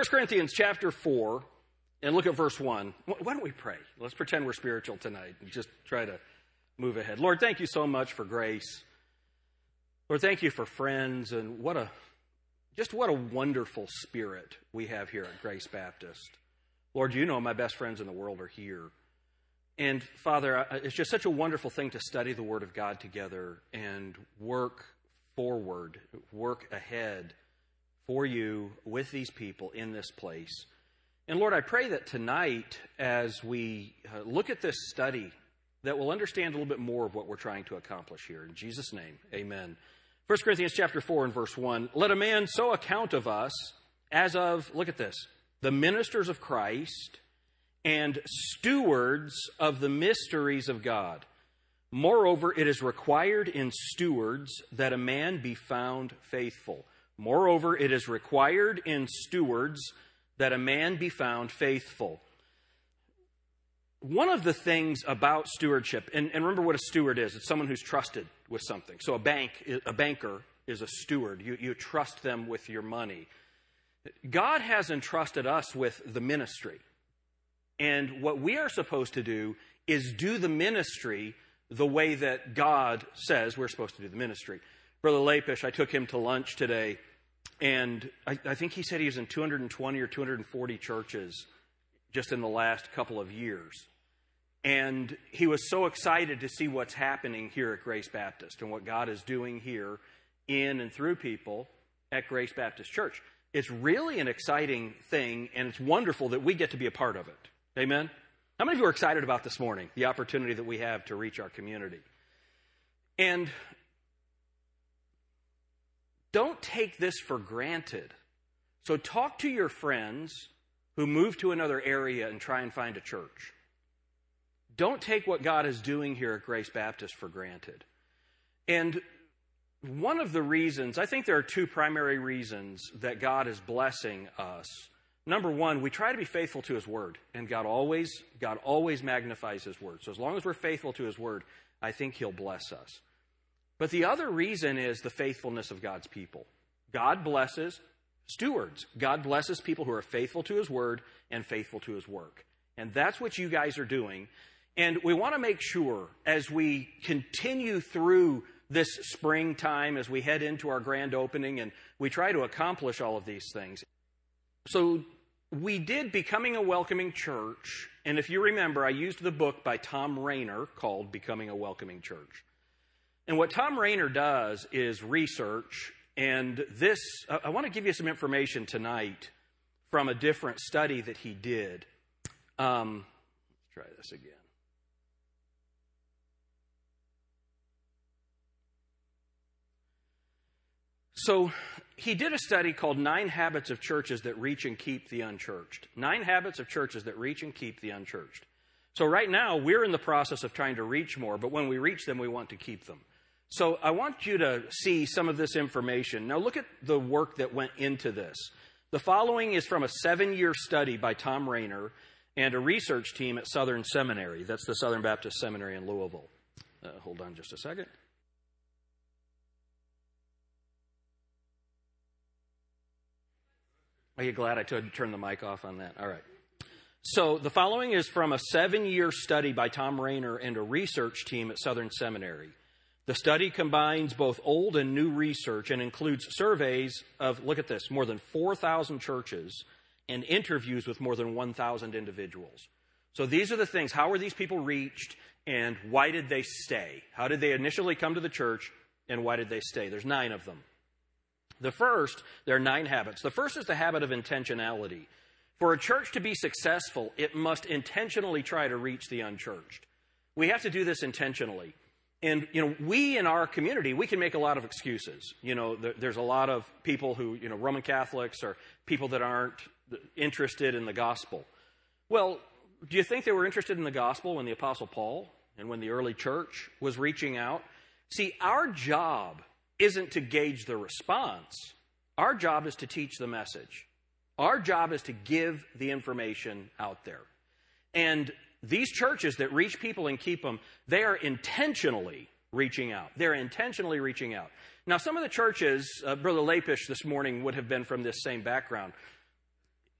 1 Corinthians chapter 4, and look at verse 1. Why don't we pray? Let's pretend we're spiritual tonight and just try to move ahead. Lord, thank you so much for grace. Lord, thank you for friends and what a just what a wonderful spirit we have here at Grace Baptist. Lord, you know my best friends in the world are here. And Father, it's just such a wonderful thing to study the Word of God together and work forward, work ahead for you with these people in this place. And Lord, I pray that tonight, as we uh, look at this study, that we'll understand a little bit more of what we're trying to accomplish here. In Jesus' name, amen. 1 Corinthians chapter 4 and verse 1. Let a man so account of us as of, look at this, the ministers of Christ and stewards of the mysteries of God. Moreover, it is required in stewards that a man be found faithful. Moreover, it is required in stewards that a man be found faithful. One of the things about stewardship, and, and, remember what a steward is it's someone who's trusted with something. So a bank, a banker is a steward. You, you trust them with your money. God has entrusted us with the ministry. And what we are supposed to do is do the ministry the way that God says we're supposed to do the ministry. Brother Lapish, I took him to lunch today and I, I, think he said he was in 220 or 240 churches just in the last couple of years. And he was so excited to see what's happening here at Grace Baptist and what God is doing here in and through people at Grace Baptist Church. It's really an exciting thing, and it's wonderful that we get to be a part of it. Amen? How many of you are excited about this morning, the opportunity that we have to reach our community? And don't take this for granted. So, talk to your friends who move to another area and try and find a church. Don't take what God is doing here at Grace Baptist for granted. And one of the reasons, I think there are two primary reasons that God is blessing us. Number one, we try to be faithful to His Word, and God always, God always magnifies His Word. So as long as we're faithful to His Word, I think He'll bless us. But the other reason is the faithfulness of God's people. God blesses stewards. God blesses people who are faithful to his word and faithful to his work. And that's what you guys are doing. And we want to make sure as we continue through this springtime, as we head into our grand opening, and we try to accomplish all of these things. So we did Becoming a Welcoming Church. And if you remember, I used the book by Tom Rainer called Becoming a Welcoming Church. And what Tom Rainer does is research, and this, I want to give you some information tonight from a different study that he did. Um, let's try this again. So he did a study called Nine Habits of Churches That Reach and Keep the Unchurched. Nine Habits of Churches That Reach and Keep the Unchurched. So right now, we're in the process of trying to reach more, but when we reach them, we want to keep them. So I want you to see some of this information. Now, look at the work that went into this. The following is from a seven year study by Tom Rainer and a research team at Southern Seminary. That's the Southern Baptist Seminary in Louisville. Uh, hold on just a second. Are you glad I turned the mic off on that? All right. So, the following is from a seven year study by Tom Rainer and a research team at Southern Seminary. The study combines both old and new research and includes surveys of, look at this, more than 4,000 churches and interviews with more than 1,000 individuals. So these are the things. How were these people reached and why did they stay? How did they initially come to the church and why did they stay? There's nine of them. The first, there are nine habits. The first is the habit of intentionality. For a church to be successful, it must intentionally try to reach the unchurched. We have to do this intentionally. And, you know, we in our community, we can make a lot of excuses. You know, there's a lot of people who, you know, Roman Catholics or people that aren't interested in the gospel. Well, do you think they were interested in the gospel when the Apostle Paul and when the early church was reaching out? See, our job isn't to gauge the response, our job is to teach the message. Our job is to give the information out there. And these churches that reach people and keep them, they are intentionally reaching out. They're intentionally reaching out. Now, some of the churches, uh, Brother Lapish this morning would have been from this same background.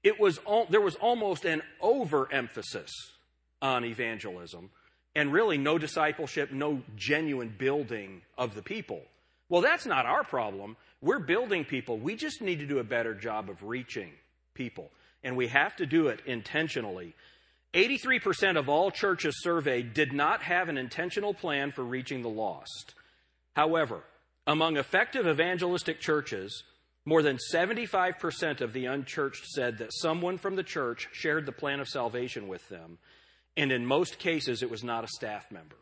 it was there was almost an overemphasis on evangelism and really no discipleship, no genuine building of the people. Well, that's not our problem. We're building people. We just need to do a better job of reaching people. And we have to do it intentionally. 83% of all churches surveyed did not have an intentional plan for reaching the lost. However, among effective evangelistic churches, more than 75% of the unchurched said that someone from the church shared the plan of salvation with them, and in most cases, it was not a staff member.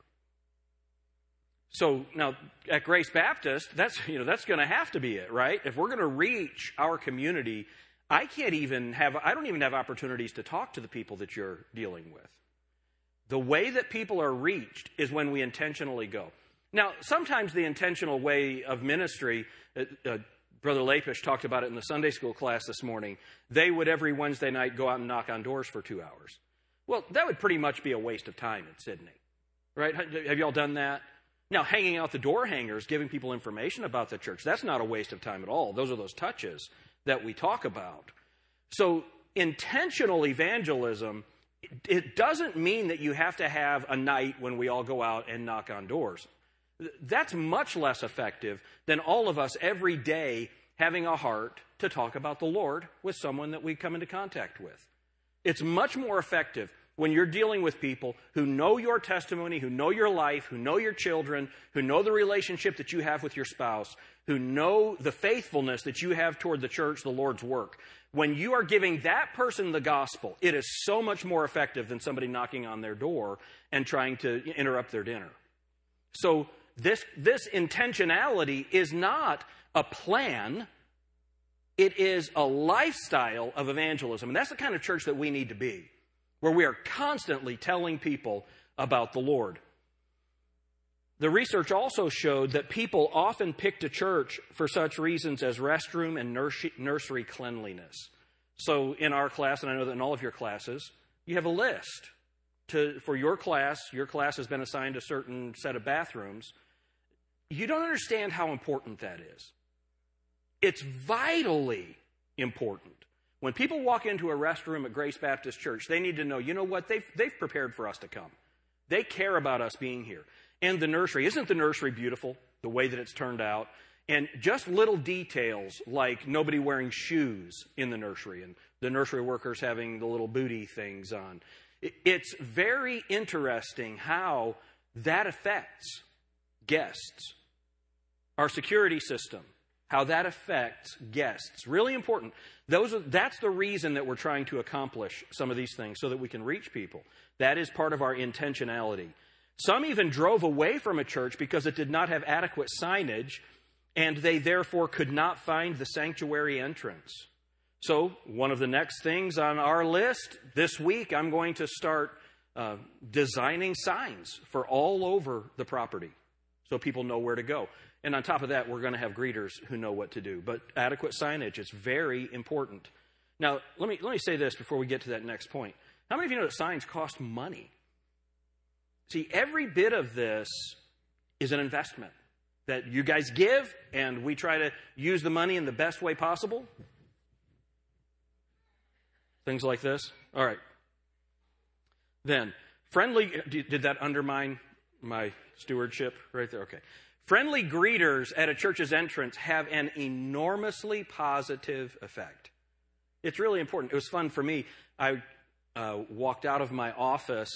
So now at Grace Baptist, that's you know that's going to have to be it, right? If we're going to reach our community, I can't even have I don't even have opportunities to talk to the people that you're dealing with. The way that people are reached is when we intentionally go. Now, sometimes the intentional way of ministry, uh, uh, Brother Lapish talked about it in the Sunday school class this morning. They would every Wednesday night go out and knock on doors for two hours. Well, that would pretty much be a waste of time in Sidney, right? Have y'all done that? Now, hanging out the door hangers, giving people information about the church, that's not a waste of time at all. Those are those touches that we talk about. So, intentional evangelism, it doesn't mean that you have to have a night when we all go out and knock on doors. That's much less effective than all of us every day having a heart to talk about the Lord with someone that we come into contact with. It's much more effective when you're dealing with people who know your testimony, who know your life, who know your children, who know the relationship that you have with your spouse, who know the faithfulness that you have toward the church, the Lord's work. When you are giving that person the gospel, it is so much more effective than somebody knocking on their door and trying to interrupt their dinner. So this, this intentionality is not a plan, it is a lifestyle of evangelism. And that's the kind of church that we need to be, where we are constantly telling people about the Lord. The research also showed that people often picked a church for such reasons as restroom and nursery cleanliness. So, in our class, and I know that in all of your classes, you have a list to, for your class. Your class has been assigned a certain set of bathrooms you don't understand how important that is. It's vitally important. When people walk into a restroom at Grace Baptist Church, they need to know, you know what? They've, they've prepared for us to come. They care about us being here. And the nursery, isn't the nursery beautiful? The way that it's turned out. And just little details like nobody wearing shoes in the nursery and the nursery workers having the little booty things on. It's very interesting how that affects guests our security system, how that affects guests. Really important. Those are, that's the reason that we're trying to accomplish some of these things so that we can reach people. That is part of our intentionality. Some even drove away from a church because it did not have adequate signage and they therefore could not find the sanctuary entrance. So, one of the next things on our list this week, I'm going to start uh, designing signs for all over the property so people know where to go. And on top of that, we're going to have greeters who know what to do. But adequate signage is very important. Now, let me, let me say this before we get to that next point. How many of you know that signs cost money? See, every bit of this is an investment that you guys give, and we try to use the money in the best way possible. Things like this. All right. Then, friendly, did that undermine my stewardship right there? Okay. Friendly greeters at a church's entrance have an enormously positive effect. It's really important. It was fun for me. I uh, walked out of my office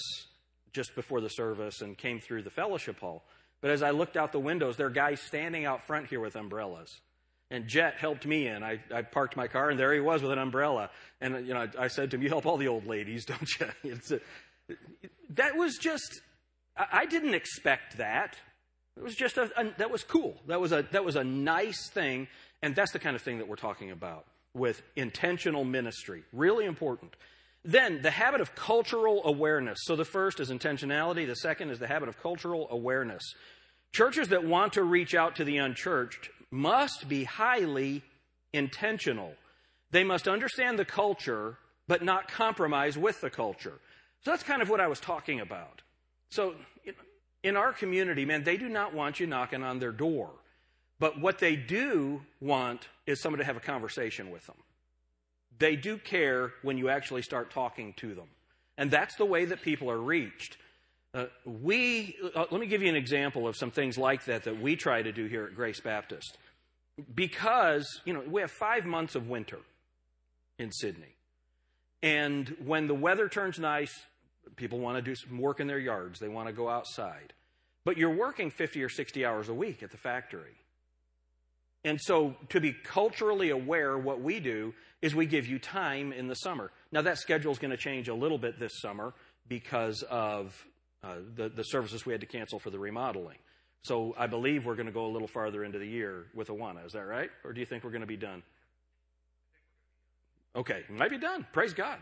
just before the service and came through the fellowship hall. But as I looked out the windows, there are guys standing out front here with umbrellas. And Jet helped me in. I, I parked my car, and there he was with an umbrella. And you know, I, I said to him, "You help all the old ladies, don't you?" A, that was just. I, I didn't expect that. It was just a, a, that was cool. That was a that was a nice thing, and that's the kind of thing that we're talking about with intentional ministry. Really important. Then the habit of cultural awareness. So the first is intentionality. The second is the habit of cultural awareness. Churches that want to reach out to the unchurched must be highly intentional. They must understand the culture, but not compromise with the culture. So that's kind of what I was talking about. So in our community, man, they do not want you knocking on their door. But what they do want is someone to have a conversation with them. They do care when you actually start talking to them. And that's the way that people are reached. Uh, we, uh, let me give you an example of some things like that that we try to do here at Grace Baptist. Because, you know, we have five months of winter in Sydney. And when the weather turns nice, people want to do some work in their yards, they want to go outside. But you're working 50 or 60 hours a week at the factory. And so, to be culturally aware, what we do is we give you time in the summer. Now, that schedule is going to change a little bit this summer because of uh, the, the services we had to cancel for the remodeling. So, I believe we're going to go a little farther into the year with Awana. Is that right? Or do you think we're going to be done? Okay, might be done. Praise God.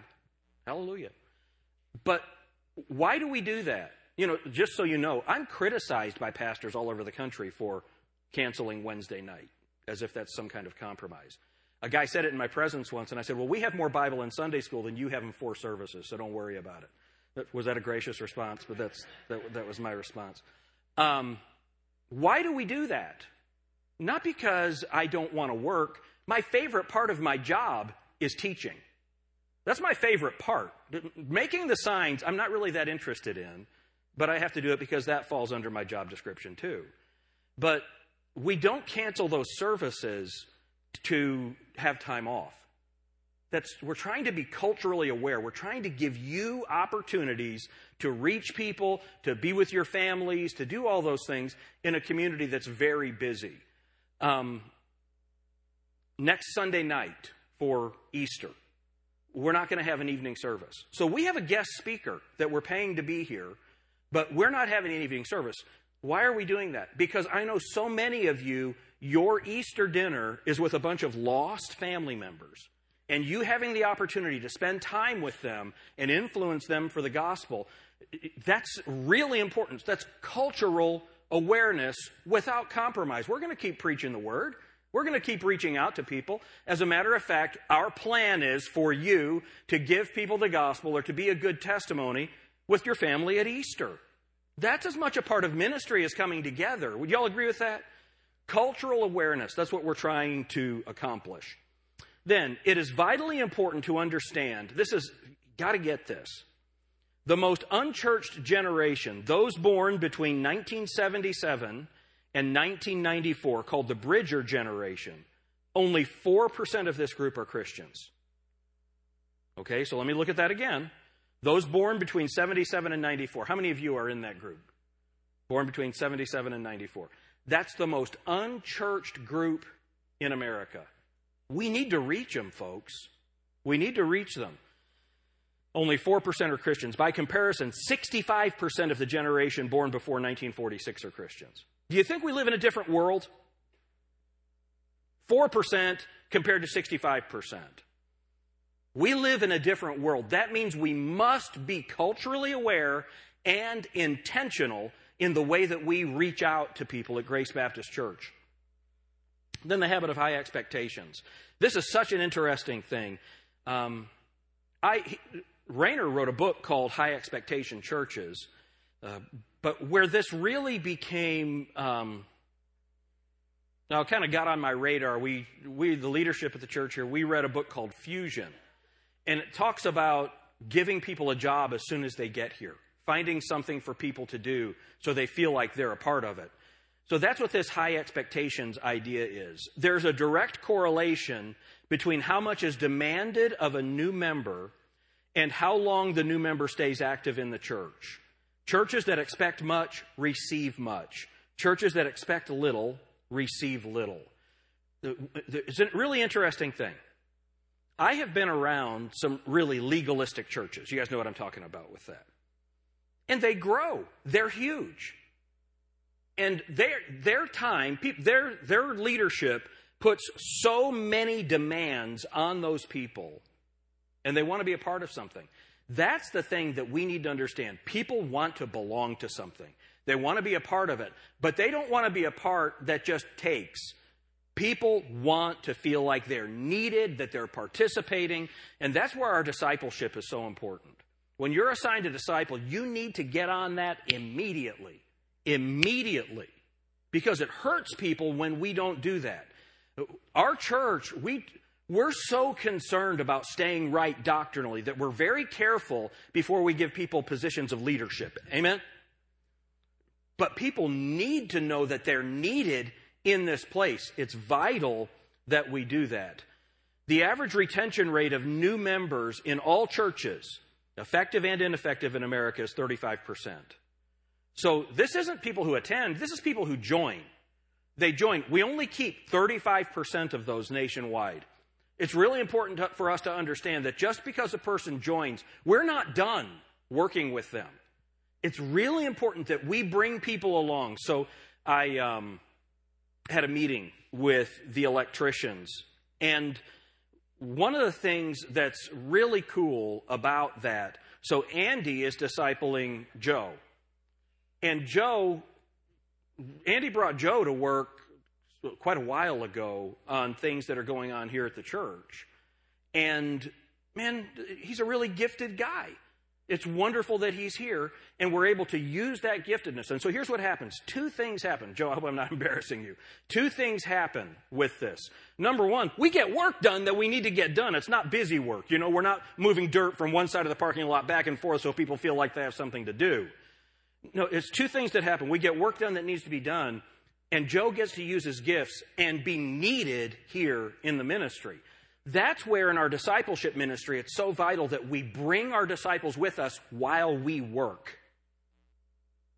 Hallelujah. But why do we do that? You know, just so you know, I'm criticized by pastors all over the country for canceling Wednesday night as if that's some kind of compromise. A guy said it in my presence once, and I said, Well, we have more Bible in Sunday school than you have in four services, so don't worry about it. Was that a gracious response? But that's, that, that was my response. Um, why do we do that? Not because I don't want to work. My favorite part of my job is teaching. That's my favorite part. Making the signs, I'm not really that interested in, but I have to do it because that falls under my job description too. But we don't cancel those services to have time off. That's, we're trying to be culturally aware. We're trying to give you opportunities to reach people, to be with your families, to do all those things in a community that's very busy. Um, next Sunday night for Easter, we're not going to have an evening service. So we have a guest speaker that we're paying to be here, but we're not having an evening service. Why are we doing that? Because I know so many of you, your Easter dinner is with a bunch of lost family members. And you having the opportunity to spend time with them and influence them for the gospel, that's really important. That's cultural awareness without compromise. We're going to keep preaching the word. We're going to keep reaching out to people. As a matter of fact, our plan is for you to give people the gospel or to be a good testimony with your family at Easter. That's as much a part of ministry as coming together. Would y'all agree with that? Cultural awareness, that's what we're trying to accomplish. Then, it is vitally important to understand this is, got to get this. The most unchurched generation, those born between 1977 and 1994, called the Bridger generation, only 4% of this group are Christians. Okay, so let me look at that again. Those born between 77 and 94. How many of you are in that group? Born between 77 and 94. That's the most unchurched group in America. We need to reach them, folks. We need to reach them. Only 4% are Christians. By comparison, 65% of the generation born before 1946 are Christians. Do you think we live in a different world? 4% compared to 65%. We live in a different world. That means we must be culturally aware and intentional in the way that we reach out to people at Grace Baptist Church. Then the habit of high expectations. This is such an interesting thing. Um, I, Rainer wrote a book called High Expectation Churches, uh, but where this really became um, now kind of got on my radar. We, we, the leadership at the church here, we read a book called Fusion. And it talks about giving people a job as soon as they get here, finding something for people to do so they feel like they're a part of it. So that's what this high expectations idea is. There's a direct correlation between how much is demanded of a new member and how long the new member stays active in the church. Churches that expect much receive much. Churches that expect little receive little. It's a really interesting thing. I have been around some really legalistic churches. You guys know what I'm talking about with that. And they grow, they're huge. And their, their time, their, their leadership puts so many demands on those people, and they want to be a part of something. That's the thing that we need to understand. People want to belong to something. They want to be a part of it, but they don't want to be a part that just takes. People want to feel like they're needed, that they're participating, and that's where our discipleship is so important. When you're assigned a disciple, you need to get on that immediately. Immediately. Because it hurts people when we don't do that. Our church, we, We're so concerned about staying right doctrinally that we're very careful before we give people positions of leadership. Amen? But people need to know that they're needed in this place. It's vital that we do that. The average retention rate of new members in all churches, effective and ineffective in America, is 35%. So this isn't people who attend, this is people who join. They join. We only keep 35% of those nationwide. It's really important to, for us to understand that just because a person joins, we're not done working with them. It's really important that we bring people along. So I um, had a meeting with the electricians, and one of the things that's really cool about that so Andy is discipling Joe. And Joe, Andy brought Joe to work quite a while ago on things that are going on here at the church. And man, he's a really gifted guy. It's wonderful that he's here and we're able to use that giftedness. And so here's what happens. Two things happen. Joe, I hope I'm not embarrassing you. Two things happen with this. Number one, we get work done that we need to get done. It's not busy work. You know, we're not moving dirt from one side of the parking lot back and forth so people feel like they have something to do. No, it's two things that happen. We get work done that needs to be done, and Joe gets to use his gifts and be needed here in the ministry. That's where in our discipleship ministry it's so vital that we bring our disciples with us while we work.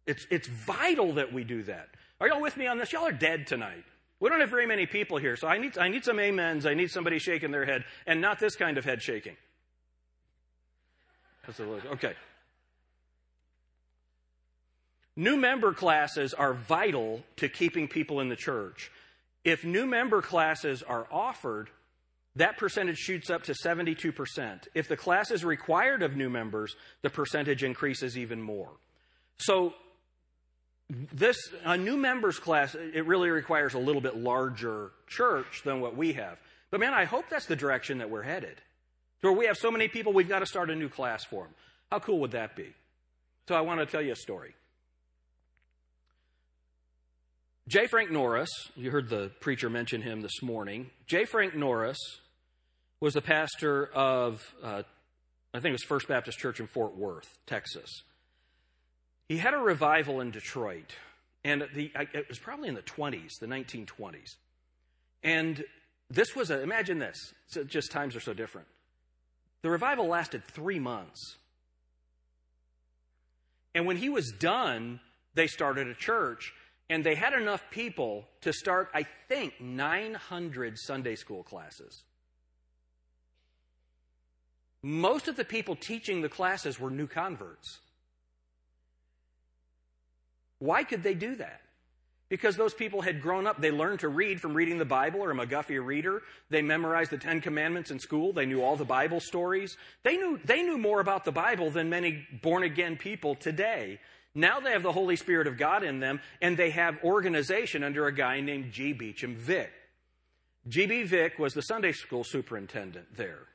It's, it's vital that we do that. Are y'all with me on this? Y'all are dead tonight. We don't have very many people here, so I need, I need some amens. I need somebody shaking their head, and not this kind of head shaking. Okay. New member classes are vital to keeping people in the church. If new member classes are offered, that percentage shoots up to 72%. If the class is required of new members, the percentage increases even more. So, this a new members class, it really requires a little bit larger church than what we have. But man, I hope that's the direction that we're headed. Where we have so many people, we've got to start a new class for them. How cool would that be? So I want to tell you a story. J. Frank Norris, you heard the preacher mention him this morning. J. Frank Norris was the pastor of, uh, I think it was First Baptist Church in Fort Worth, Texas. He had a revival in Detroit, and the, it was probably in the 20s, the 1920s. And this was a, imagine this, just times are so different. The revival lasted three months. And when he was done, they started a church and they had enough people to start, I think, 900 Sunday school classes. Most of the people teaching the classes were new converts. Why could they do that? Because those people had grown up. They learned to read from reading the Bible or a McGuffey reader. They memorized the Ten Commandments in school. They knew all the Bible stories. They knew, they knew more about the Bible than many born again people today. Now they have the Holy Spirit of God in them, and they have organization under a guy named G. Beauchamp Vick. G.B. Vick was the Sunday school superintendent there.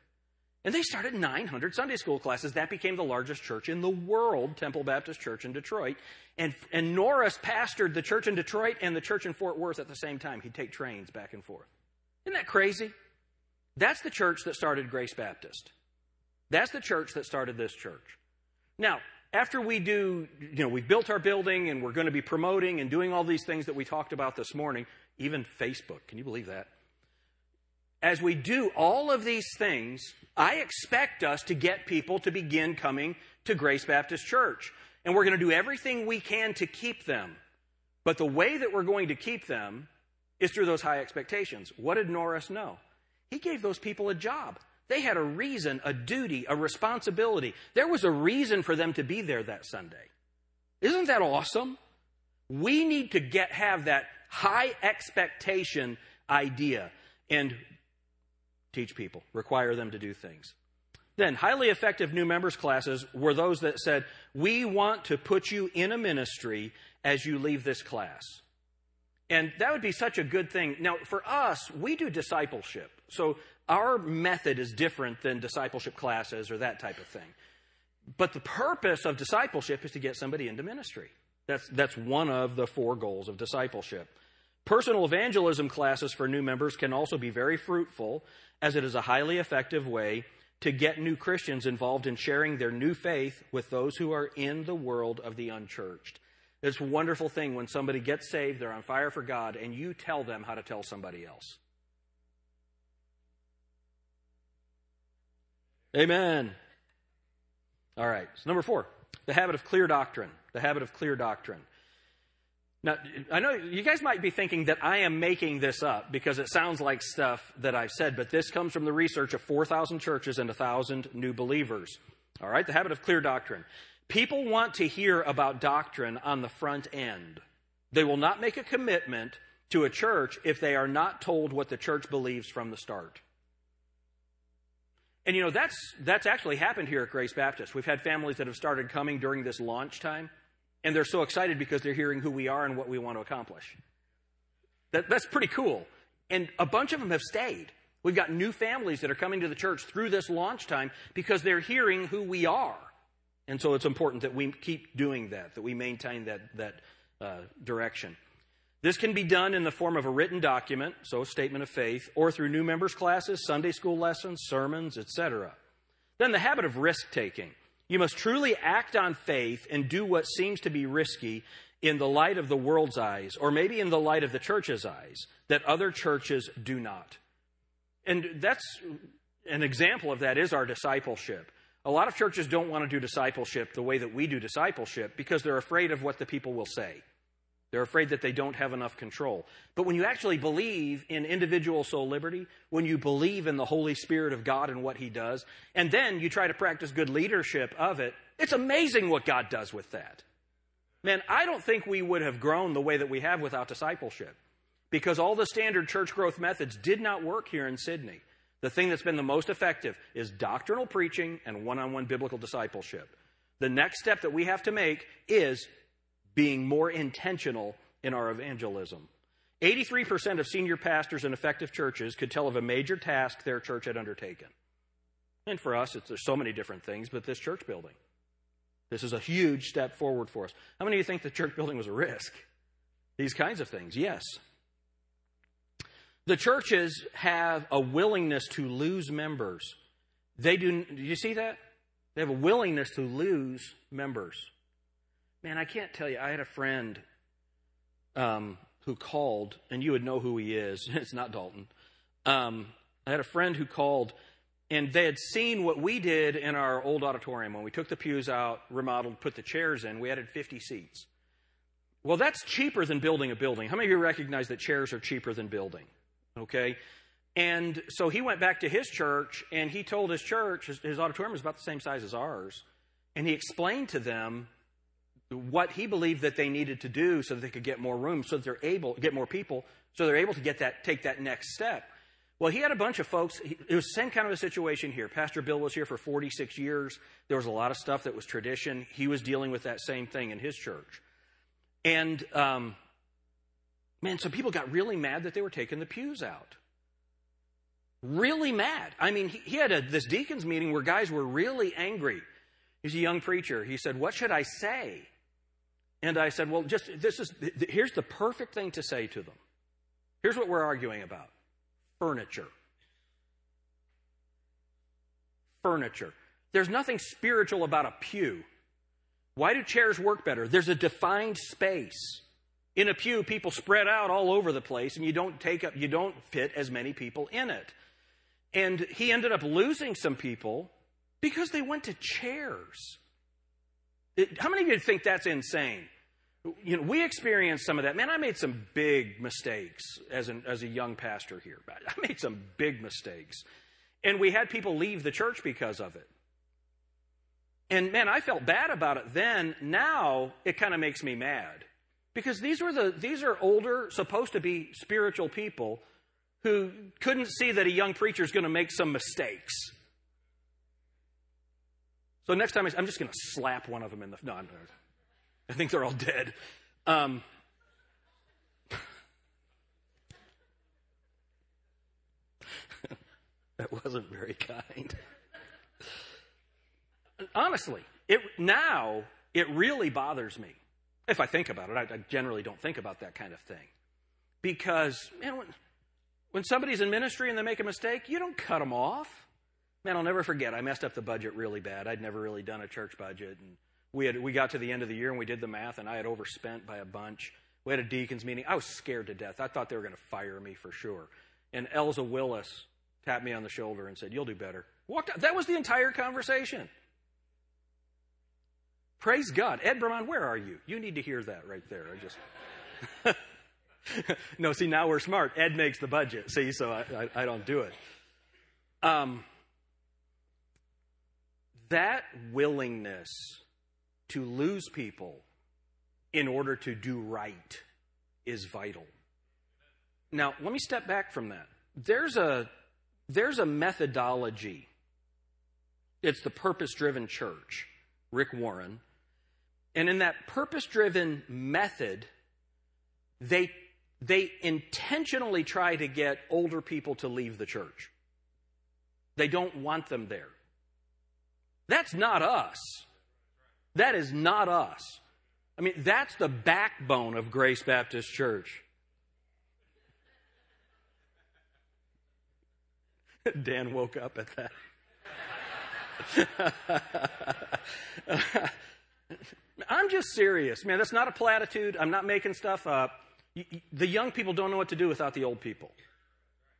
And they started 900 Sunday school classes. That became the largest church in the world, Temple Baptist Church in Detroit. And, and Norris pastored the church in Detroit and the church in Fort Worth at the same time. He'd take trains back and forth. Isn't that crazy? That's the church that started Grace Baptist. That's the church that started this church. Now, after we do, you know, we've built our building and we're going to be promoting and doing all these things that we talked about this morning, even Facebook. Can you believe that? As we do all of these things, I expect us to get people to begin coming to Grace Baptist Church. And we're going to do everything we can to keep them. But the way that we're going to keep them is through those high expectations. What did Norris know? He gave those people a job. They had a reason, a duty, a responsibility. There was a reason for them to be there that Sunday. Isn't that awesome? We need to get have that high expectation idea and teach people, require them to do things. Then, highly effective new members classes were those that said, We want to put you in a ministry as you leave this class. And that would be such a good thing. Now, for us, we do discipleship. So our method is different than discipleship classes or that type of thing. But the purpose of discipleship is to get somebody into ministry. That's, that's one of the four goals of discipleship. Personal evangelism classes for new members can also be very fruitful, as it is a highly effective way to get new Christians involved in sharing their new faith with those who are in the world of the unchurched. It's a wonderful thing when somebody gets saved, they're on fire for God, and you tell them how to tell somebody else. Amen. All right. So, number four, the habit of clear doctrine. The habit of clear doctrine. Now, I know you guys might be thinking that I am making this up because it sounds like stuff that I've said, but this comes from the research of 4,000 churches and 1,000 new believers. All right, the habit of clear doctrine. People want to hear about doctrine on the front end. They will not make a commitment to a church if they are not told what the church believes from the start. And you know, that's, that's actually happened here at Grace Baptist. We've had families that have started coming during this launch time. And they're so excited because they're hearing who we are and what we want to accomplish. That, that's pretty cool. And a bunch of them have stayed. We've got new families that are coming to the church through this launch time because they're hearing who we are. And so it's important that we keep doing that, that we maintain that, that uh, direction. This can be done in the form of a written document, so a statement of faith, or through new members' classes, Sunday school lessons, sermons, etc. Then the habit of risk taking. You must truly act on faith and do what seems to be risky in the light of the world's eyes, or maybe in the light of the church's eyes, that other churches do not. And that's an example of that is our discipleship. A lot of churches don't want to do discipleship the way that we do discipleship because they're afraid of what the people will say. They're afraid that they don't have enough control. But when you actually believe in individual soul liberty, when you believe in the Holy Spirit of God and what He does, and then you try to practice good leadership of it, it's amazing what God does with that. Man, I don't think we would have grown the way that we have without discipleship because all the standard church growth methods did not work here in Sydney. The thing that's been the most effective is doctrinal preaching and one on one biblical discipleship. The next step that we have to make is being more intentional in our evangelism. 83% of senior pastors in effective churches could tell of a major task their church had undertaken. And for us, there's so many different things, but this church building. This is a huge step forward for us. How many of you think the church building was a risk? These kinds of things, yes. The churches have a willingness to lose members. They do, do you see that? They have a willingness to lose members. Man, I can't tell you. I had a friend um, who called, and you would know who he is. it's not Dalton. Um, I had a friend who called, and they had seen what we did in our old auditorium when we took the pews out, remodeled, put the chairs in. We added 50 seats. Well, that's cheaper than building a building. How many of you recognize that chairs are cheaper than building? Okay. And so he went back to his church and he told his church, his, his auditorium is about the same size as ours, and he explained to them what he believed that they needed to do so that they could get more room, so that they're able get more people, so they're able to get that take that next step. Well, he had a bunch of folks. It was the same kind of a situation here. Pastor Bill was here for 46 years. There was a lot of stuff that was tradition. He was dealing with that same thing in his church. And, um, man, some people got really mad that they were taking the pews out. Really mad. I mean, he, he had a, this deacons meeting where guys were really angry. He's a young preacher. He said, What should I say? And I said, well, just this is here's the perfect thing to say to them. Here's what we're arguing about furniture. Furniture. There's nothing spiritual about a pew. Why do chairs work better? There's a defined space. In a pew, people spread out all over the place, and you don't take up, you don't fit as many people in it. And he ended up losing some people because they went to chairs. How many of you think that's insane? You know, we experienced some of that. Man, I made some big mistakes as, an, as a young pastor here. I made some big mistakes. And we had people leave the church because of it. And man, I felt bad about it then. Now it kind of makes me mad. Because these were the these are older, supposed to be spiritual people who couldn't see that a young preacher is going to make some mistakes. So next time, I'm just going to slap one of them in the. No, I think they're all dead. Um, that wasn't very kind. Honestly, it, now it really bothers me. If I think about it, I, I generally don't think about that kind of thing. Because, man, when, when somebody's in ministry and they make a mistake, you don't cut them off. Man, I'll never forget. I messed up the budget really bad. I'd never really done a church budget, and we had we got to the end of the year and we did the math, and I had overspent by a bunch. We had a deacons meeting. I was scared to death. I thought they were going to fire me for sure. And Elza Willis tapped me on the shoulder and said, "You'll do better." Walked out. That was the entire conversation. Praise God. Ed Brahman, where are you? You need to hear that right there. I just. no, see, now we're smart. Ed makes the budget, see, so I, I, I don't do it. Um, that willingness to lose people in order to do right is vital. Now, let me step back from that. There's a, there's a methodology. It's the purpose driven church, Rick Warren. And in that purpose driven method, they, they intentionally try to get older people to leave the church. They don't want them there. That's not us. That is not us. I mean, that's the backbone of Grace Baptist Church. Dan woke up at that. I'm just serious, man. That's not a platitude. I'm not making stuff up. The young people don't know what to do without the old people.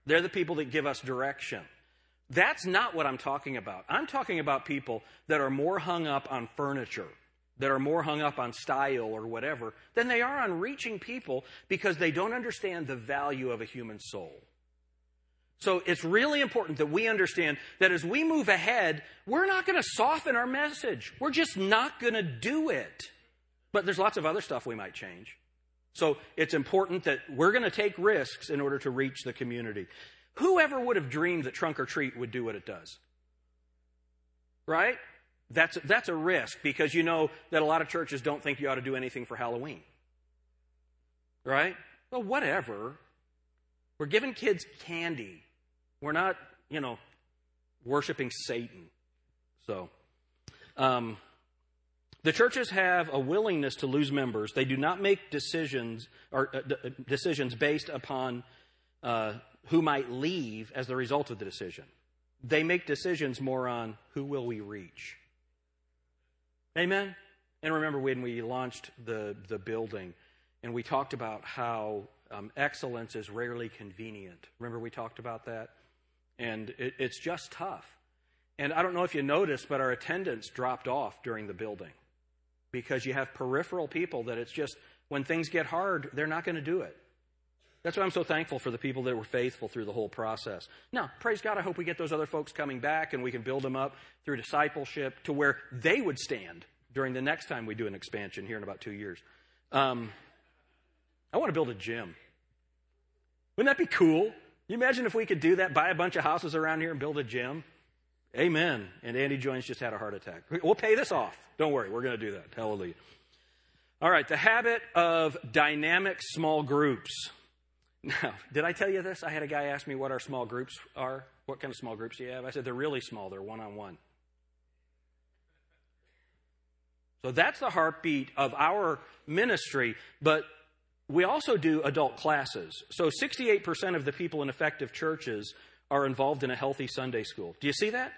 They're the people that give us direction. That's not what I'm talking about. I'm talking about people that are more hung up on furniture, that are more hung up on style or whatever, than they are on reaching people because they don't understand the value of a human soul. So it's really important that we understand that as we move ahead, we're not going to soften our message. We're just not going to do it. But there's lots of other stuff we might change. So it's important that we're going to take risks in order to reach the community. Whoever would have dreamed that Trunk or Treat would do what it does? Right? That's, that's a risk because you know that a lot of churches don't think you ought to do anything for Halloween. Right? Well, whatever. We're giving kids candy. We're not, you know, worshiping Satan. So, um, the churches have a willingness to lose members. They do not make decisions or uh, d- decisions based upon uh, who might leave as the result of the decision. They make decisions more on who will we reach. Amen? And remember when we launched the, the building and we talked about how um, excellence is rarely convenient. Remember we talked about that? And it, it's just tough. And I don't know if you noticed, but our attendance dropped off during the building because you have peripheral people that it's just when things get hard, they're not going to do it. That's why I'm so thankful for the people that were faithful through the whole process. Now, praise God, I hope we get those other folks coming back and we can build them up through discipleship to where they would stand during the next time we do an expansion here in about two years. Um, I want to build a gym. Wouldn't that be cool? You imagine if we could do that, buy a bunch of houses around here and build a gym? Amen. And Andy Jones just had a heart attack. We'll pay this off. Don't worry, we're going to do that. Hallelujah. All right, the habit of dynamic small groups. Now, did I tell you this? I had a guy ask me what our small groups are. What kind of small groups do you have? I said, they're really small, they're one on one. So that's the heartbeat of our ministry, but we also do adult classes. So 68% of the people in effective churches are involved in a healthy Sunday school. Do you see that?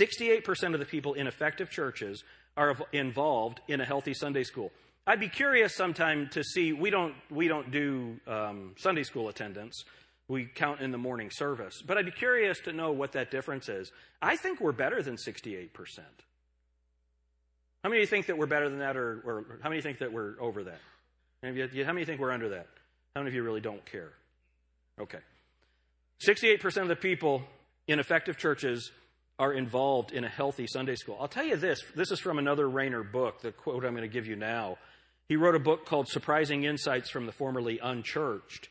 68% of the people in effective churches are involved in a healthy Sunday school. I'd be curious sometime to see. We don't we don't do um, Sunday school attendance. We count in the morning service, but I'd be curious to know what that difference is. I think we're better than sixty-eight percent. How many of you think that we're better than that, or, or how many think that we're over that? How many think we're under that? How many of you really don't care? Okay. 68% of the people in effective churches are involved in a healthy Sunday school. I'll tell you this this is from another Rainer book, the quote I'm going to give you now. He wrote a book called Surprising Insights from the Formerly Unchurched.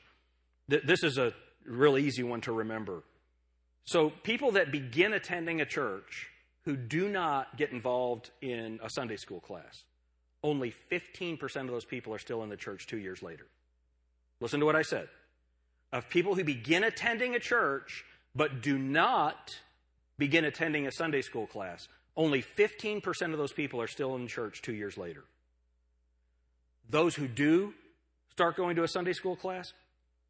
This is a real easy one to remember. So, people that begin attending a church who do not get involved in a Sunday school class, only 15% of those people are still in the church two years later. Listen to what I said. Of people who begin attending a church but do not begin attending a Sunday school class, only 15% of those people are still in church two years later. Those who do start going to a Sunday school class,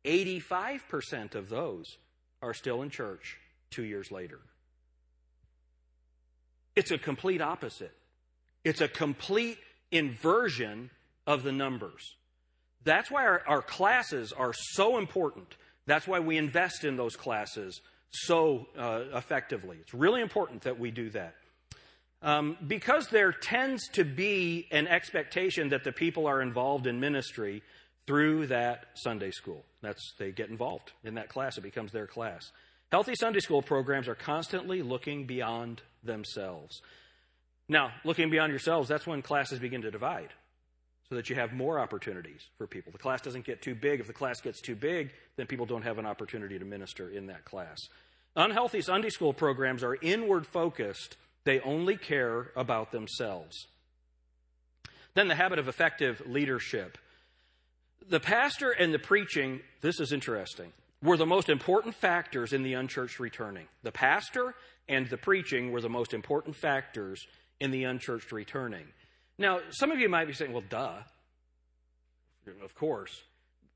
85% of those are still in church two years later. It's a complete opposite. It's a complete inversion of the numbers. That's why our, our, classes are so important. That's why we invest in those classes so uh, effectively. It's really important that we do that. Um, because there tends to be an expectation that the people are involved in ministry through that Sunday school. That's they get involved in that class. It becomes their class. Healthy Sunday school programs are constantly looking beyond themselves. Now, looking beyond yourselves, that's when classes begin to divide so that you have more opportunities for people. The class doesn't get too big. If the class gets too big, then people don't have an opportunity to minister in that class. Unhealthy Sunday school programs are inward focused, they only care about themselves. Then the habit of effective leadership. The pastor and the preaching, this is interesting, were the most important factors in the unchurched returning. The pastor and the preaching were the most important factors in the unchurched returning. Now, some of you might be saying, well, duh. Of course.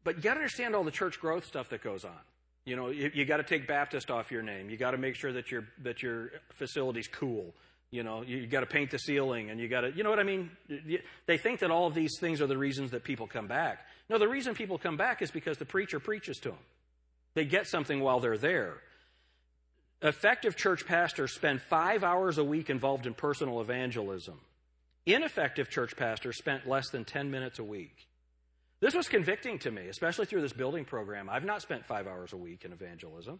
But you got to understand all the church growth stuff that goes on. You know, you, you got to take Baptist off your name. You got to make sure that your that your facility's cool. You know, you, you got to paint the ceiling, and you got to, you know what I mean? They think that all of these things are the reasons that people come back. No, the reason people come back is because the preacher preaches to them. They get something while they're there. Effective church pastors spend five hours a week involved in personal evangelism. Ineffective church pastors spent less than 10 minutes a week. This was convicting to me, especially through this building program. I've not spent five hours a week in evangelism,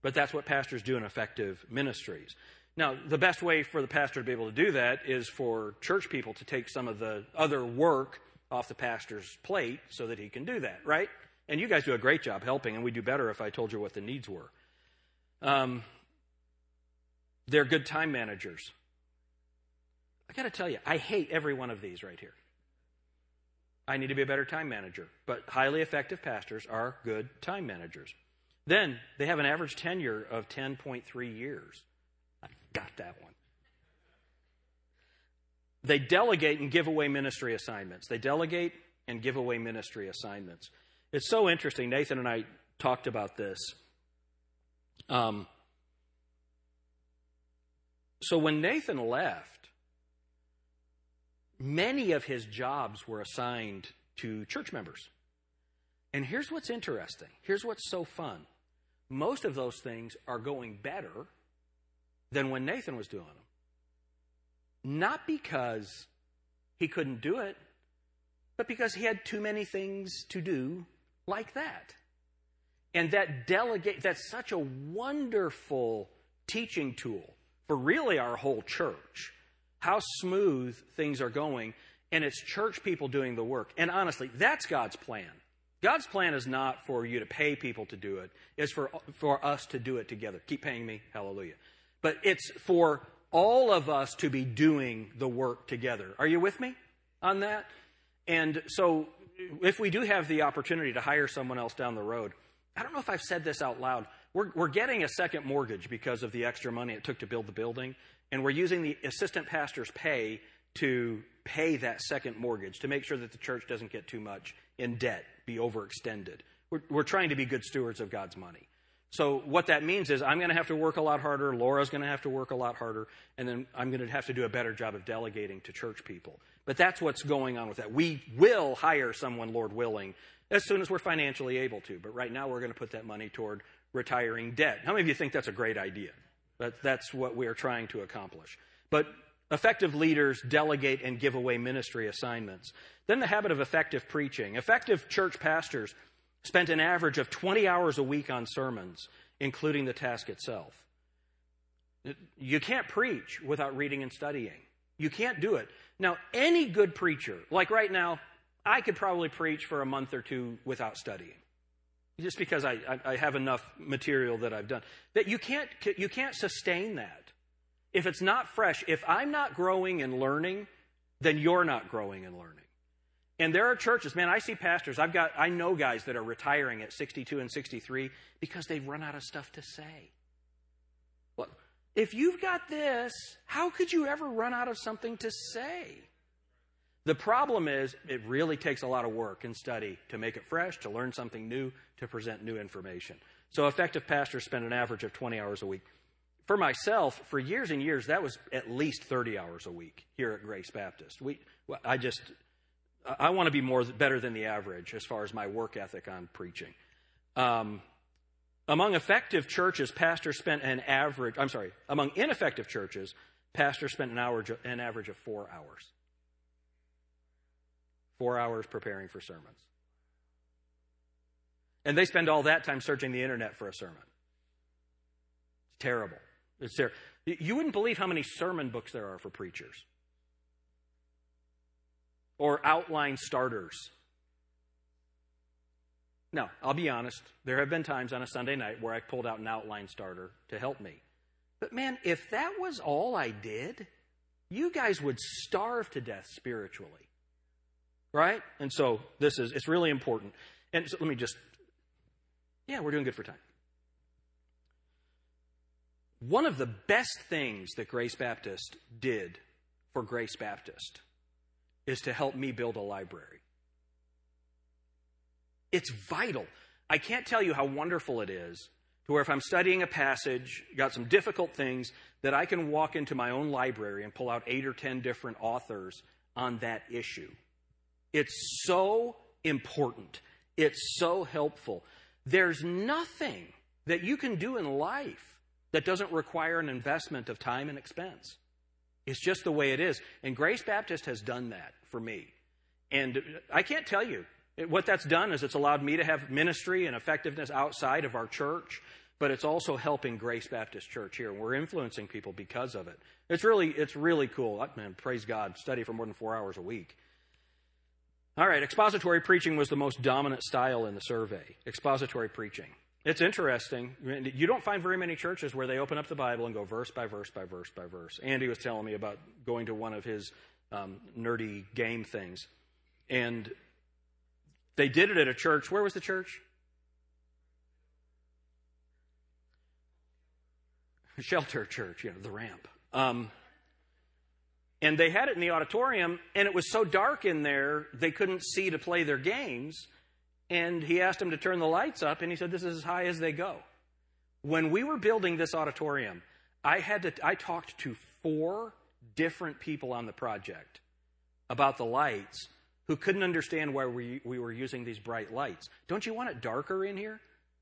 but that's what pastors do in effective ministries. Now, the best way for the pastor to be able to do that is for church people to take some of the other work off the pastor's plate so that he can do that, right? And you guys do a great job helping, and we'd do better if I told you what the needs were. Um, they're good time managers. I got to tell you, I hate every one of these right here. I need to be a better time manager. But highly effective pastors are good time managers. Then they have an average tenure of 10.3 years. I got that one. They delegate and give away ministry assignments. They delegate and give away ministry assignments. It's so interesting. Nathan and I talked about this. Um, so when Nathan left, many of his jobs were assigned to church members. And here's what's interesting. Here's what's so fun. Most of those things are going better than when Nathan was doing them. Not because he couldn't do it, but because he had too many things to do like that. And that delegate, that's such a wonderful teaching tool for really our whole church. How smooth things are going, and it's church people doing the work. And honestly, that's God's plan. God's plan is not for you to pay people to do it, it's for, for us to do it together. Keep paying me, hallelujah. But it's for all of us to be doing the work together. Are you with me on that? And so if we do have the opportunity to hire someone else down the road, I don't know if I've said this out loud. We're, we're getting a second mortgage because of the extra money it took to build the building, and we're using the assistant pastor's pay to pay that second mortgage to make sure that the church doesn't get too much in debt, be overextended. We're, we're trying to be good stewards of God's money. So what that means is I'm going to have to work a lot harder. Laura's going to have to work a lot harder, and then I'm going to have to do a better job of delegating to church people. But that's what's going on with that. We will hire someone, Lord willing, as soon as we're financially able to. But right now, we're going to put that money toward retiring debt. How many of you think that's a great idea? That, that's what we are trying to accomplish. But effective leaders delegate and give away ministry assignments. Then the habit of effective preaching. Effective church pastors spent an average of 20 hours a week on sermons, including the task itself. You can't preach without reading and studying. You can't do it. Now, any good preacher, like right now, I could probably preach for a month or two without studying. Just because I, I, have enough material that I've done. That you can't, you can't sustain that. If it's not fresh, if I'm not growing and learning, then you're not growing and learning. And there are churches, man, I see pastors, I've got, I know guys that are retiring at 62 and 63 because they've run out of stuff to say. Well, if you've got this, how could you ever run out of something to say? The problem is, it really takes a lot of work and study to make it fresh, to learn something new, to present new information. So, effective pastors spend an average of 20 hours a week. For myself, for years and years, that was at least 30 hours a week here at Grace Baptist. We, I just, I want to be more better than the average as far as my work ethic on preaching. Um, among effective churches, pastors spent an average, I'm sorry, among ineffective churches, pastors spent an, hour, an average of four hours. Four hours preparing for sermons. And they spend all that time searching the internet for a sermon. It's terrible. It's terrible. You wouldn't believe how many sermon books there are for preachers or outline starters. Now, I'll be honest, there have been times on a Sunday night where I pulled out an outline starter to help me. But man, if that was all I did, you guys would starve to death spiritually right? And so this is, it's really important. And so let me just, yeah, we're doing good for time. One of the best things that Grace Baptist did for Grace Baptist is to help me build a library. It's vital. I can't tell you how wonderful it is to where if I'm studying a passage, got some difficult things, that I can walk into my own library and pull out eight or ten different authors on that issue. It's so important. It's so helpful. There's nothing that you can do in life that doesn't require an investment of time and expense. It's just the way it is. And Grace Baptist has done that for me. And I can't tell you. What that's done is it's allowed me to have ministry and effectiveness outside of our church, but it's also helping Grace Baptist Church here. We're influencing people because of it. It's really, it's really cool. Man, praise God. Study for more than four hours a week. All right, expository preaching was the most dominant style in the survey. Expository preaching. It's interesting. You don't find very many churches where they open up the Bible and go verse by verse by verse by verse. Andy was telling me about going to one of his um, nerdy game things. And they did it at a church. Where was the church? Shelter Church, you know, the ramp. Um, and they had it in the auditorium, and it was so dark in there, they couldn't see to play their games. And he asked them to turn the lights up, and he said, This is as high as they go. When we were building this auditorium, I had to I talked to four different people on the project about the lights who couldn't understand why we, we were using these bright lights. Don't you want it darker in here?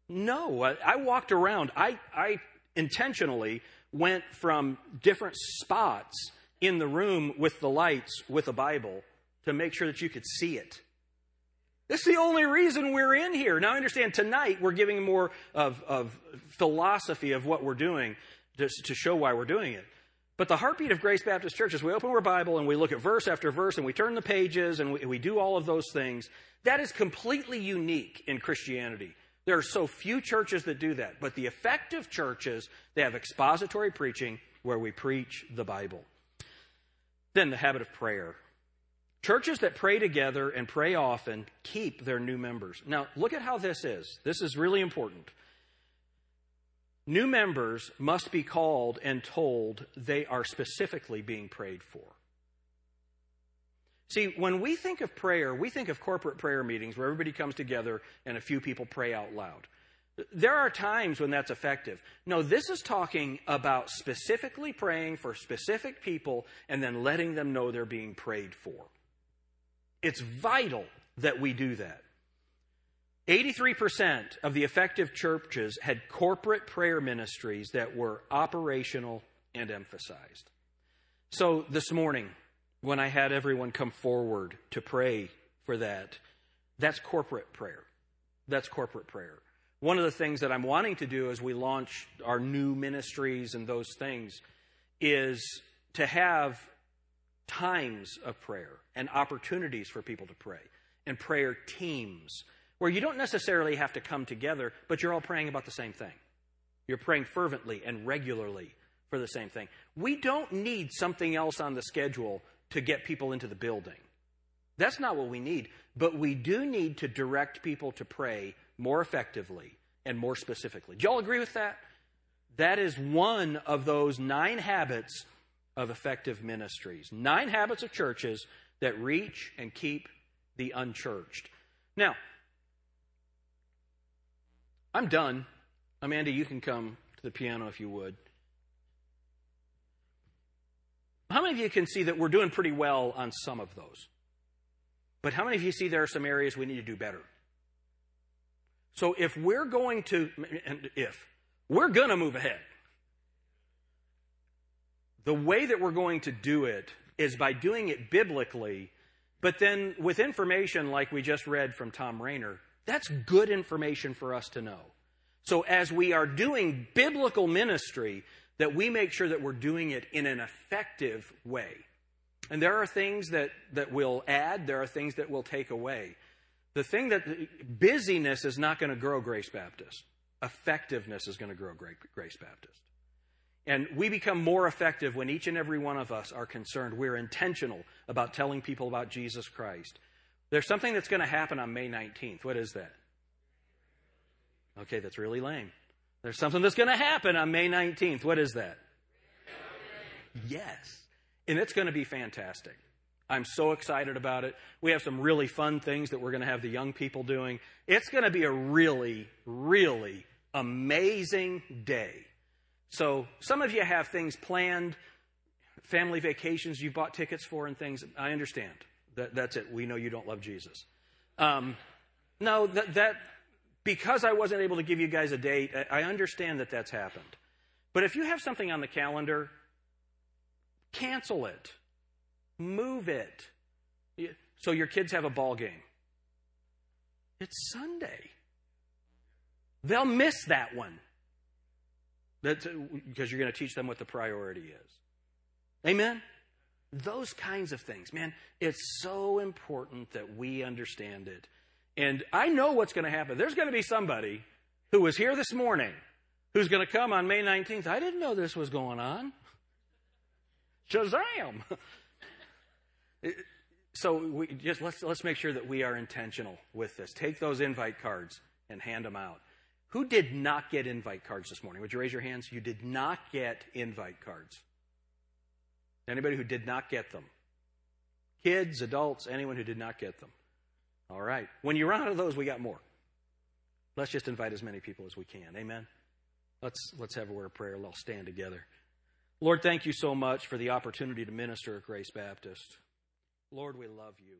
No. I, I walked around. I, I intentionally went from different spots in the room with the lights with a Bible to make sure that you could see it. This is the only reason we're in here. Now, I understand tonight we're giving more of, of philosophy of what we're doing to, to show why we're doing it. But the heartbeat of Grace Baptist Church is we open our Bible and we look at verse after verse and we turn the pages and we, we do all of those things. That is completely unique in Christianity. There are so few churches that do that. But the effective churches, they have expository preaching where we preach the Bible. Then the habit of prayer. Churches that pray together and pray often keep their new members. Now, look at how this is. This is really important. New members must be called and told they are specifically being prayed for. See, when we think of prayer, we think of corporate prayer meetings where everybody comes together and a few people pray out loud. There are times when that's effective. No, this is talking about specifically praying for specific people and then letting them know they're being prayed for. It's vital that we do that. 83% of the effective churches had corporate prayer ministries that were operational and emphasized. So this morning, when I had everyone come forward to pray for that, that's corporate prayer. That's corporate prayer. One of the things that I'm wanting to do as we launch our new ministries and those things is to have times of prayer and opportunities for people to pray and prayer teams where you don't necessarily have to come together, but you're all praying about the same thing. You're praying fervently and regularly for the same thing. We don't need something else on the schedule to get people into the building. That's not what we need. But we do need to direct people to pray more effectively and more specifically. Do y'all agree with that? That is one of those nine habits of effective ministries. Nine habits of churches that reach and keep the unchurched. Now, I'm done. Amanda, you can come to the piano if you would. How many of you can see that we're doing pretty well on some of those? But how many of you see there are some areas we need to do better? So if we're going to, and if, we're going to move ahead. The way that we're going to do it is by doing it biblically, but then with information like we just read from Tom Rainer, that's good information for us to know. So as we are doing biblical ministry, that we make sure that we're doing it in an effective way. And there are things that, that we'll add, there are things that we'll take away. The thing that busyness is not going to grow Grace Baptist. Effectiveness is going to grow Grace Baptist. And we become more effective when each and every one of us are concerned. We're intentional about telling people about Jesus Christ. There's something that's going to happen on May 19th. What is that? Okay, that's really lame. There's something that's going to happen on May 19th. What is that? Yes. And it's going to be fantastic. I'm so excited about it. We have some really fun things that we're going to have the young people doing. It's going to be a really, really amazing day. So, some of you have things planned, family vacations you've bought tickets for, and things. I understand. That, that's it. We know you don't love Jesus. Um, no, that, that, because I wasn't able to give you guys a date, I understand that that's happened. But if you have something on the calendar, cancel it. Move it. So your kids have a ball game. It's Sunday. They'll miss that one. That's, uh, because you're going to teach them what the priority is. Amen? Those kinds of things. Man, it's so important that we understand it. And I know what's going to happen. There's going to be somebody who was here this morning who's going to come on May 19th. I didn't know this was going on. Shazam! So we just let's let's make sure that we are intentional with this. Take those invite cards and hand them out. Who did not get invite cards this morning? Would you raise your hands? You did not get invite cards. Anybody who did not get them? Kids, adults, anyone who did not get them. All right. When you run out of those, we got more. Let's just invite as many people as we can. Amen. Let's let's have a word of prayer. Let's stand together. Lord, thank you so much for the opportunity to minister at Grace Baptist. Lord, we love you.